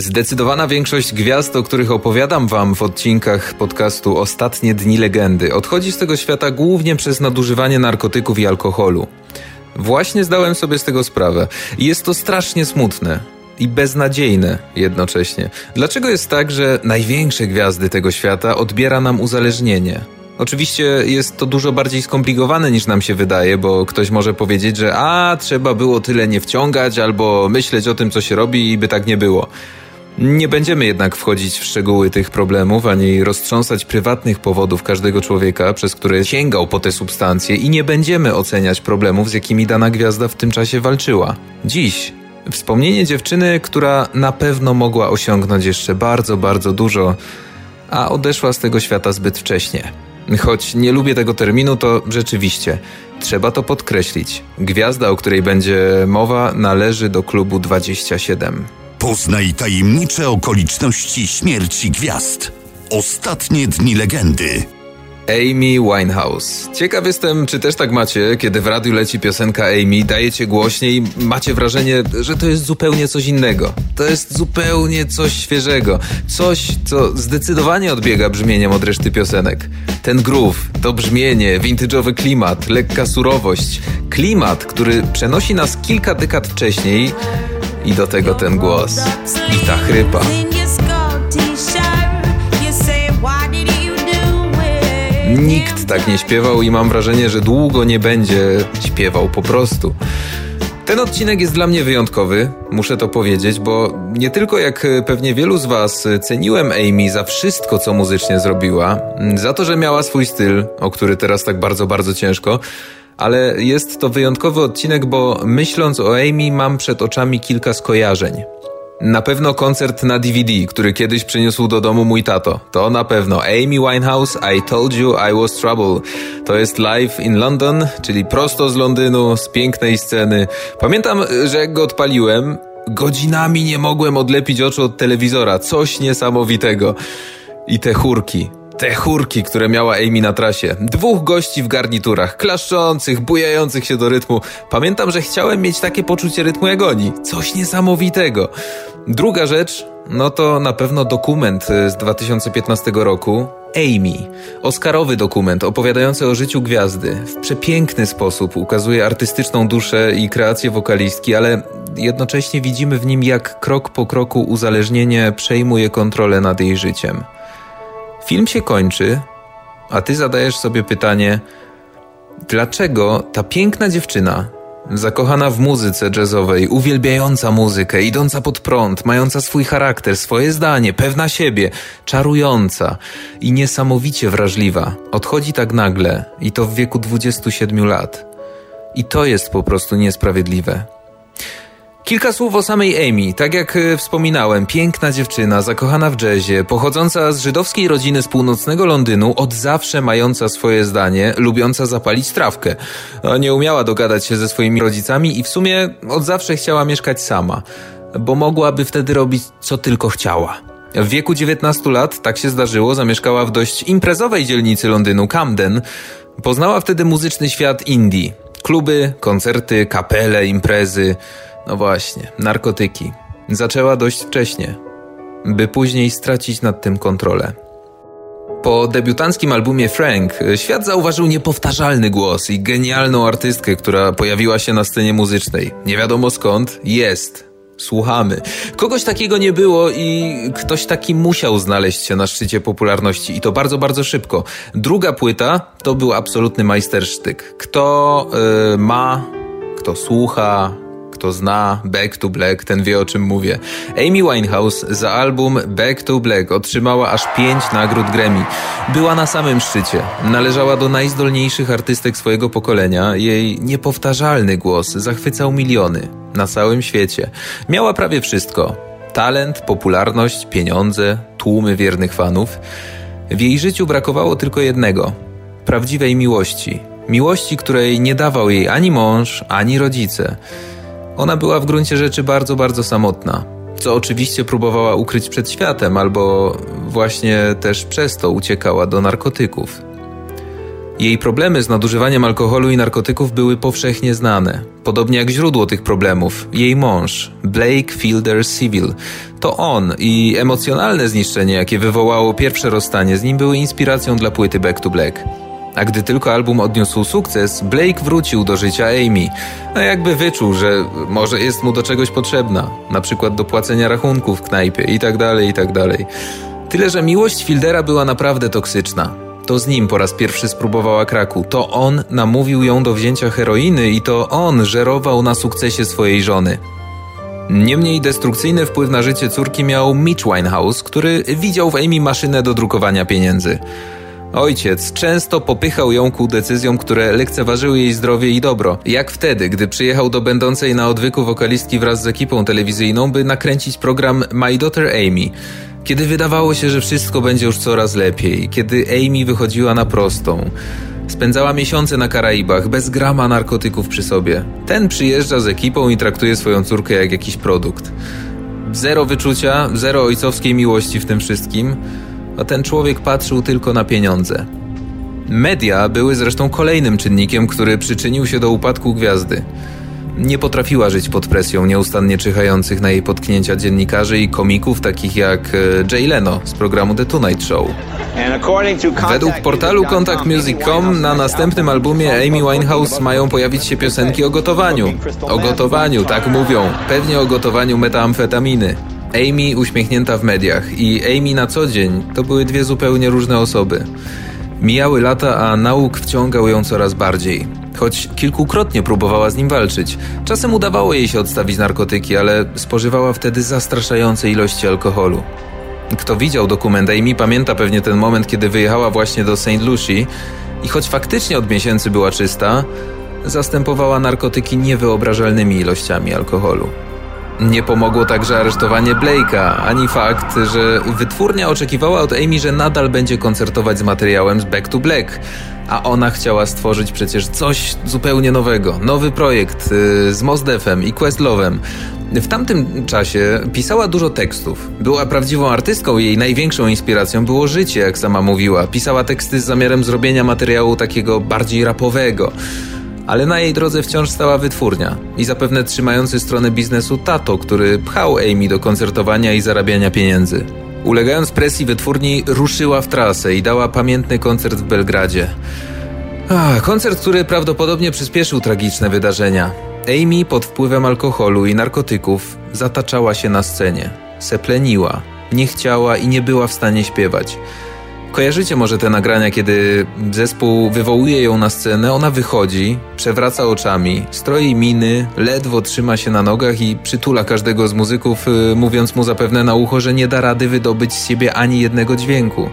Zdecydowana większość gwiazd, o których opowiadam wam w odcinkach podcastu Ostatnie Dni Legendy, odchodzi z tego świata głównie przez nadużywanie narkotyków i alkoholu. Właśnie zdałem sobie z tego sprawę. Jest to strasznie smutne i beznadziejne jednocześnie. Dlaczego jest tak, że największe gwiazdy tego świata odbiera nam uzależnienie? Oczywiście jest to dużo bardziej skomplikowane niż nam się wydaje, bo ktoś może powiedzieć, że a trzeba było tyle nie wciągać albo myśleć o tym, co się robi i by tak nie było. Nie będziemy jednak wchodzić w szczegóły tych problemów, ani roztrząsać prywatnych powodów każdego człowieka, przez które sięgał po te substancje i nie będziemy oceniać problemów, z jakimi dana gwiazda w tym czasie walczyła. Dziś wspomnienie dziewczyny, która na pewno mogła osiągnąć jeszcze bardzo, bardzo dużo, a odeszła z tego świata zbyt wcześnie. Choć nie lubię tego terminu, to rzeczywiście trzeba to podkreślić. Gwiazda, o której będzie mowa, należy do klubu 27. Poznaj tajemnicze okoliczności śmierci gwiazd. Ostatnie dni legendy. Amy Winehouse. Ciekaw jestem, czy też tak macie, kiedy w radiu leci piosenka Amy, dajecie głośniej, macie wrażenie, że to jest zupełnie coś innego. To jest zupełnie coś świeżego. Coś, co zdecydowanie odbiega brzmieniem od reszty piosenek. Ten groove, to brzmienie, vintage'owy klimat, lekka surowość. Klimat, który przenosi nas kilka dekad wcześniej i do tego ten głos. I ta chrypa. Nikt tak nie śpiewał i mam wrażenie, że długo nie będzie śpiewał po prostu. Ten odcinek jest dla mnie wyjątkowy, muszę to powiedzieć, bo nie tylko jak pewnie wielu z Was ceniłem Amy za wszystko, co muzycznie zrobiła, za to, że miała swój styl, o który teraz tak bardzo, bardzo ciężko, ale jest to wyjątkowy odcinek, bo myśląc o Amy mam przed oczami kilka skojarzeń. Na pewno koncert na DVD, który kiedyś przyniósł do domu mój tato. To na pewno Amy Winehouse, I Told You I Was Trouble. To jest live in London, czyli prosto z Londynu, z pięknej sceny. Pamiętam, że jak go odpaliłem, godzinami nie mogłem odlepić oczu od telewizora. Coś niesamowitego. I te chórki. Te chórki, które miała Amy na trasie. Dwóch gości w garniturach, klaszczących, bujających się do rytmu. Pamiętam, że chciałem mieć takie poczucie rytmu jak oni. Coś niesamowitego. Druga rzecz, no to na pewno dokument z 2015 roku. Amy. Oscarowy dokument opowiadający o życiu gwiazdy. W przepiękny sposób ukazuje artystyczną duszę i kreację wokalistki, ale jednocześnie widzimy w nim, jak krok po kroku uzależnienie przejmuje kontrolę nad jej życiem. Film się kończy, a ty zadajesz sobie pytanie, dlaczego ta piękna dziewczyna, zakochana w muzyce jazzowej, uwielbiająca muzykę, idąca pod prąd, mająca swój charakter, swoje zdanie, pewna siebie, czarująca i niesamowicie wrażliwa, odchodzi tak nagle i to w wieku 27 lat. I to jest po prostu niesprawiedliwe. Kilka słów o samej Amy. Tak jak e, wspominałem, piękna dziewczyna, zakochana w jazzie, pochodząca z żydowskiej rodziny z północnego Londynu, od zawsze mająca swoje zdanie, lubiąca zapalić trawkę. Nie umiała dogadać się ze swoimi rodzicami i w sumie od zawsze chciała mieszkać sama, bo mogłaby wtedy robić co tylko chciała. W wieku 19 lat, tak się zdarzyło, zamieszkała w dość imprezowej dzielnicy Londynu, Camden. Poznała wtedy muzyczny świat Indii. Kluby, koncerty, kapele, imprezy. No właśnie, narkotyki. Zaczęła dość wcześnie, by później stracić nad tym kontrolę. Po debiutanckim albumie Frank świat zauważył niepowtarzalny głos i genialną artystkę, która pojawiła się na scenie muzycznej. Nie wiadomo skąd, jest. Słuchamy. Kogoś takiego nie było i ktoś taki musiał znaleźć się na szczycie popularności i to bardzo, bardzo szybko. Druga płyta to był absolutny majstersztyk. Kto yy, ma, kto słucha, kto zna Back to Black, ten wie o czym mówię. Amy Winehouse za album Back to Black otrzymała aż pięć nagród Grammy. Była na samym szczycie. Należała do najzdolniejszych artystek swojego pokolenia. Jej niepowtarzalny głos zachwycał miliony na całym świecie. Miała prawie wszystko. Talent, popularność, pieniądze, tłumy wiernych fanów. W jej życiu brakowało tylko jednego prawdziwej miłości. Miłości, której nie dawał jej ani mąż, ani rodzice. Ona była w gruncie rzeczy bardzo, bardzo samotna, co oczywiście próbowała ukryć przed światem, albo właśnie też przez to uciekała do narkotyków. Jej problemy z nadużywaniem alkoholu i narkotyków były powszechnie znane. Podobnie jak źródło tych problemów, jej mąż, Blake Fielder Civil. To on i emocjonalne zniszczenie, jakie wywołało pierwsze rozstanie z nim, były inspiracją dla płyty Back to Black. A gdy tylko album odniósł sukces, Blake wrócił do życia Amy. A jakby wyczuł, że może jest mu do czegoś potrzebna, na przykład do płacenia rachunków w knajpie i tak dalej, i tak. Tyle, że miłość Fieldera była naprawdę toksyczna. To z nim po raz pierwszy spróbowała kraku. To on namówił ją do wzięcia heroiny i to on żerował na sukcesie swojej żony. Niemniej destrukcyjny wpływ na życie córki miał Mitch Winehouse, który widział w Amy maszynę do drukowania pieniędzy. Ojciec często popychał ją ku decyzjom, które lekceważyły jej zdrowie i dobro. Jak wtedy, gdy przyjechał do będącej na odwyku wokalistki wraz z ekipą telewizyjną, by nakręcić program My Daughter Amy. Kiedy wydawało się, że wszystko będzie już coraz lepiej, kiedy Amy wychodziła na prostą. Spędzała miesiące na Karaibach, bez grama narkotyków przy sobie. Ten przyjeżdża z ekipą i traktuje swoją córkę jak jakiś produkt. Zero wyczucia, zero ojcowskiej miłości w tym wszystkim a ten człowiek patrzył tylko na pieniądze. Media były zresztą kolejnym czynnikiem, który przyczynił się do upadku gwiazdy. Nie potrafiła żyć pod presją nieustannie czyhających na jej potknięcia dziennikarzy i komików takich jak e, Jay Leno z programu The Tonight Show. Według portalu ContactMusic.com na następnym albumie Amy Winehouse mają pojawić się piosenki o gotowaniu. O gotowaniu, tak mówią. Pewnie o gotowaniu metamfetaminy. Amy uśmiechnięta w mediach i Amy na co dzień to były dwie zupełnie różne osoby. Mijały lata, a nauk wciągał ją coraz bardziej. Choć kilkukrotnie próbowała z nim walczyć. Czasem udawało jej się odstawić narkotyki, ale spożywała wtedy zastraszające ilości alkoholu. Kto widział dokument Amy pamięta pewnie ten moment, kiedy wyjechała właśnie do St. Lucie i choć faktycznie od miesięcy była czysta, zastępowała narkotyki niewyobrażalnymi ilościami alkoholu. Nie pomogło także aresztowanie Blake'a, ani fakt, że wytwórnia oczekiwała od Amy, że nadal będzie koncertować z materiałem z Back to Black, a ona chciała stworzyć przecież coś zupełnie nowego, nowy projekt yy, z Mos Defem i Questlove'em. W tamtym czasie pisała dużo tekstów. Była prawdziwą artystką jej największą inspiracją było życie, jak sama mówiła. Pisała teksty z zamiarem zrobienia materiału takiego bardziej rapowego ale na jej drodze wciąż stała wytwórnia i zapewne trzymający stronę biznesu tato, który pchał Amy do koncertowania i zarabiania pieniędzy. Ulegając presji wytwórni, ruszyła w trasę i dała pamiętny koncert w Belgradzie. Ach, koncert, który prawdopodobnie przyspieszył tragiczne wydarzenia. Amy pod wpływem alkoholu i narkotyków zataczała się na scenie. Sepleniła, nie chciała i nie była w stanie śpiewać. Kojarzycie może te nagrania, kiedy zespół wywołuje ją na scenę, ona wychodzi, przewraca oczami, stroi miny, ledwo trzyma się na nogach i przytula każdego z muzyków, y, mówiąc mu zapewne na ucho, że nie da rady wydobyć z siebie ani jednego dźwięku.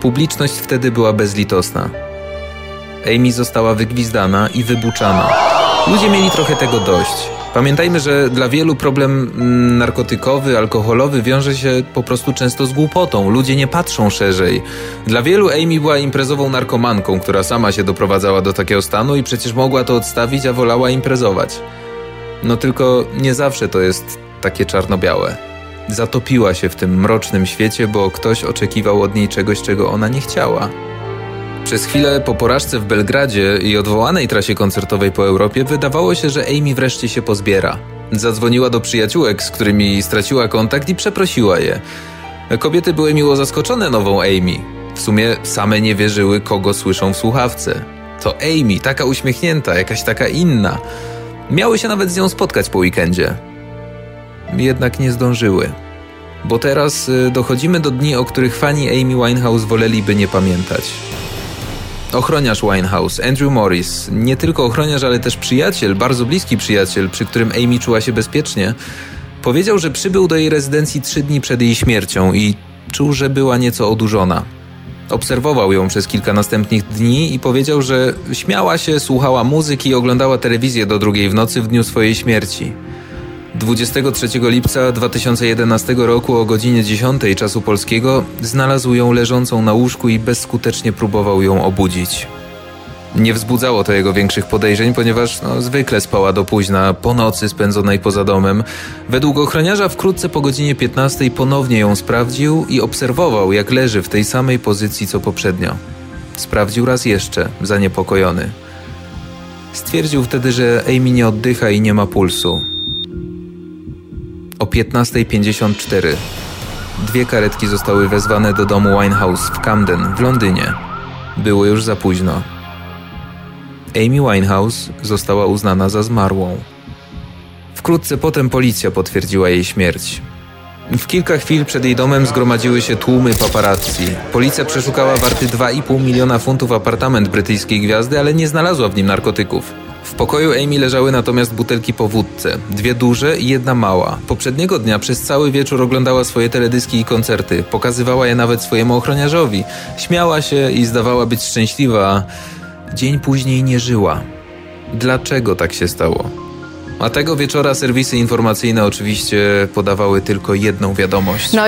Publiczność wtedy była bezlitosna. Amy została wygwizdana i wybuczana. Ludzie mieli trochę tego dość. Pamiętajmy, że dla wielu problem mm, narkotykowy, alkoholowy wiąże się po prostu często z głupotą. Ludzie nie patrzą szerzej. Dla wielu Amy była imprezową narkomanką, która sama się doprowadzała do takiego stanu i przecież mogła to odstawić, a wolała imprezować. No tylko nie zawsze to jest takie czarno-białe. Zatopiła się w tym mrocznym świecie, bo ktoś oczekiwał od niej czegoś, czego ona nie chciała. Przez chwilę po porażce w Belgradzie i odwołanej trasie koncertowej po Europie wydawało się, że Amy wreszcie się pozbiera. Zadzwoniła do przyjaciółek, z którymi straciła kontakt i przeprosiła je. Kobiety były miło zaskoczone nową Amy. W sumie same nie wierzyły, kogo słyszą w słuchawce. To Amy, taka uśmiechnięta, jakaś taka inna. Miały się nawet z nią spotkać po weekendzie. Jednak nie zdążyły. Bo teraz y, dochodzimy do dni, o których fani Amy Winehouse woleliby nie pamiętać. Ochroniarz Winehouse, Andrew Morris, nie tylko ochroniarz, ale też przyjaciel, bardzo bliski przyjaciel, przy którym Amy czuła się bezpiecznie, powiedział, że przybył do jej rezydencji trzy dni przed jej śmiercią i czuł, że była nieco odurzona. Obserwował ją przez kilka następnych dni i powiedział, że śmiała się, słuchała muzyki i oglądała telewizję do drugiej w nocy w dniu swojej śmierci. 23 lipca 2011 roku o godzinie 10 czasu polskiego znalazł ją leżącą na łóżku i bezskutecznie próbował ją obudzić. Nie wzbudzało to jego większych podejrzeń, ponieważ no, zwykle spała do późna, po nocy spędzonej poza domem. Według ochroniarza wkrótce po godzinie 15 ponownie ją sprawdził i obserwował, jak leży w tej samej pozycji co poprzednio. Sprawdził raz jeszcze, zaniepokojony. Stwierdził wtedy, że Amy nie oddycha i nie ma pulsu. O 15.54 dwie karetki zostały wezwane do domu Winehouse w Camden w Londynie. Było już za późno. Amy Winehouse została uznana za zmarłą. Wkrótce potem policja potwierdziła jej śmierć. W kilka chwil przed jej domem zgromadziły się tłumy paparazzi. Policja przeszukała warty 2,5 miliona funtów apartament brytyjskiej gwiazdy, ale nie znalazła w nim narkotyków. W pokoju Amy leżały natomiast butelki po wódce, dwie duże i jedna mała. Poprzedniego dnia przez cały wieczór oglądała swoje teledyski i koncerty, pokazywała je nawet swojemu ochroniarzowi. Śmiała się i zdawała być szczęśliwa. Dzień później nie żyła. Dlaczego tak się stało? A tego wieczora serwisy informacyjne oczywiście podawały tylko jedną wiadomość. No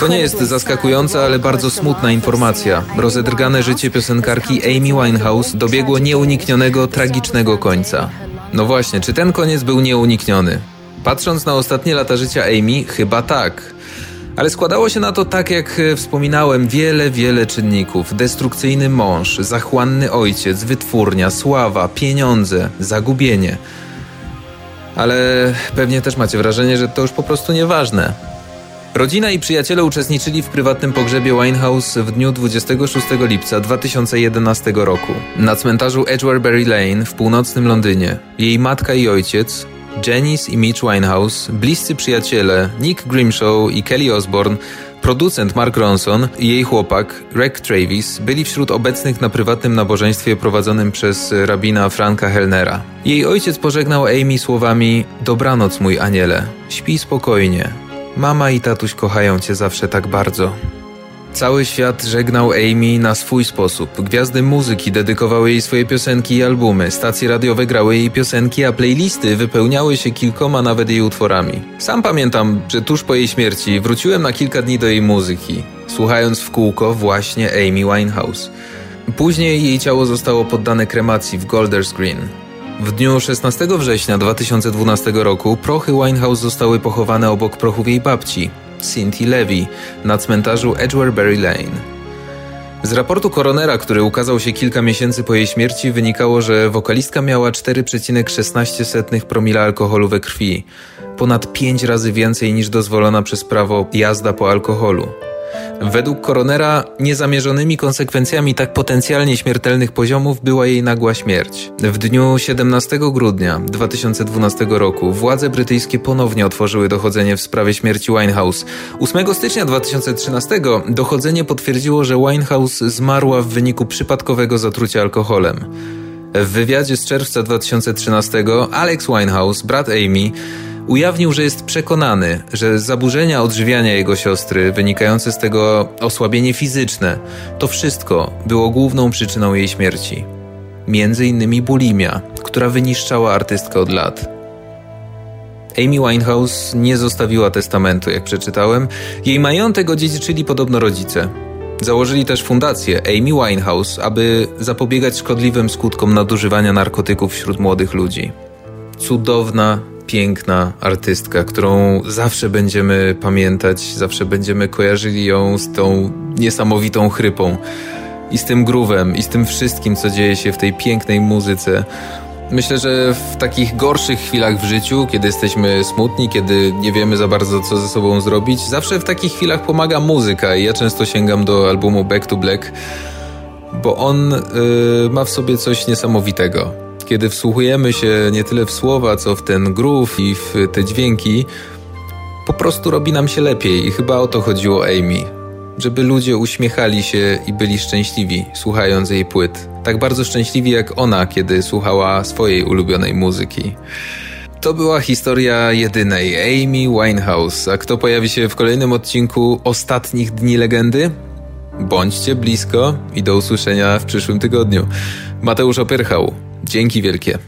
to nie jest zaskakująca, ale bardzo smutna informacja. Rozedrgane życie piosenkarki Amy Winehouse dobiegło nieuniknionego, tragicznego końca. No właśnie, czy ten koniec był nieunikniony? Patrząc na ostatnie lata życia Amy, chyba tak. Ale składało się na to tak, jak wspominałem, wiele, wiele czynników. Destrukcyjny mąż, zachłanny ojciec, wytwórnia, sława, pieniądze, zagubienie – ale pewnie też macie wrażenie, że to już po prostu nieważne. Rodzina i przyjaciele uczestniczyli w prywatnym pogrzebie Winehouse w dniu 26 lipca 2011 roku na cmentarzu Edgewarebury Lane w północnym Londynie. Jej matka i ojciec, Janice i Mitch Winehouse, bliscy przyjaciele Nick Grimshaw i Kelly Osbourne Producent Mark Ronson i jej chłopak, Rick Travis, byli wśród obecnych na prywatnym nabożeństwie prowadzonym przez rabina Franka Helnera. Jej ojciec pożegnał Amy słowami: Dobranoc, mój aniele, śpij spokojnie. Mama i tatuś kochają cię zawsze tak bardzo. Cały świat żegnał Amy na swój sposób. Gwiazdy muzyki dedykowały jej swoje piosenki i albumy, stacje radiowe grały jej piosenki, a playlisty wypełniały się kilkoma nawet jej utworami. Sam pamiętam, że tuż po jej śmierci wróciłem na kilka dni do jej muzyki, słuchając w kółko właśnie Amy Winehouse. Później jej ciało zostało poddane kremacji w Golders Green. W dniu 16 września 2012 roku prochy Winehouse zostały pochowane obok prochów jej babci, Cynthia Levy na cmentarzu Edgewarebury Lane. Z raportu koronera, który ukazał się kilka miesięcy po jej śmierci, wynikało, że wokalistka miała 4,16 promila alkoholu we krwi, ponad 5 razy więcej niż dozwolona przez prawo jazda po alkoholu. Według koronera niezamierzonymi konsekwencjami tak potencjalnie śmiertelnych poziomów była jej nagła śmierć. W dniu 17 grudnia 2012 roku władze brytyjskie ponownie otworzyły dochodzenie w sprawie śmierci Winehouse. 8 stycznia 2013 dochodzenie potwierdziło, że Winehouse zmarła w wyniku przypadkowego zatrucia alkoholem. W wywiadzie z czerwca 2013 Alex Winehouse, brat Amy, ujawnił, że jest przekonany, że zaburzenia odżywiania jego siostry, wynikające z tego osłabienie fizyczne, to wszystko było główną przyczyną jej śmierci. Między innymi bulimia, która wyniszczała artystkę od lat. Amy Winehouse nie zostawiła testamentu, jak przeczytałem. Jej majątek odziedziczyli podobno rodzice. Założyli też fundację Amy Winehouse, aby zapobiegać szkodliwym skutkom nadużywania narkotyków wśród młodych ludzi. Cudowna, piękna artystka, którą zawsze będziemy pamiętać, zawsze będziemy kojarzyli ją z tą niesamowitą chrypą i z tym grówem, i z tym wszystkim, co dzieje się w tej pięknej muzyce. Myślę, że w takich gorszych chwilach w życiu, kiedy jesteśmy smutni, kiedy nie wiemy za bardzo, co ze sobą zrobić, zawsze w takich chwilach pomaga muzyka i ja często sięgam do albumu Back to Black, bo on yy, ma w sobie coś niesamowitego kiedy wsłuchujemy się nie tyle w słowa, co w ten groove i w te dźwięki, po prostu robi nam się lepiej i chyba o to chodziło Amy. Żeby ludzie uśmiechali się i byli szczęśliwi, słuchając jej płyt. Tak bardzo szczęśliwi jak ona, kiedy słuchała swojej ulubionej muzyki. To była historia jedynej Amy Winehouse. A kto pojawi się w kolejnym odcinku Ostatnich Dni Legendy? Bądźcie blisko i do usłyszenia w przyszłym tygodniu. Mateusz Opyrchał. Dzięki wielkie.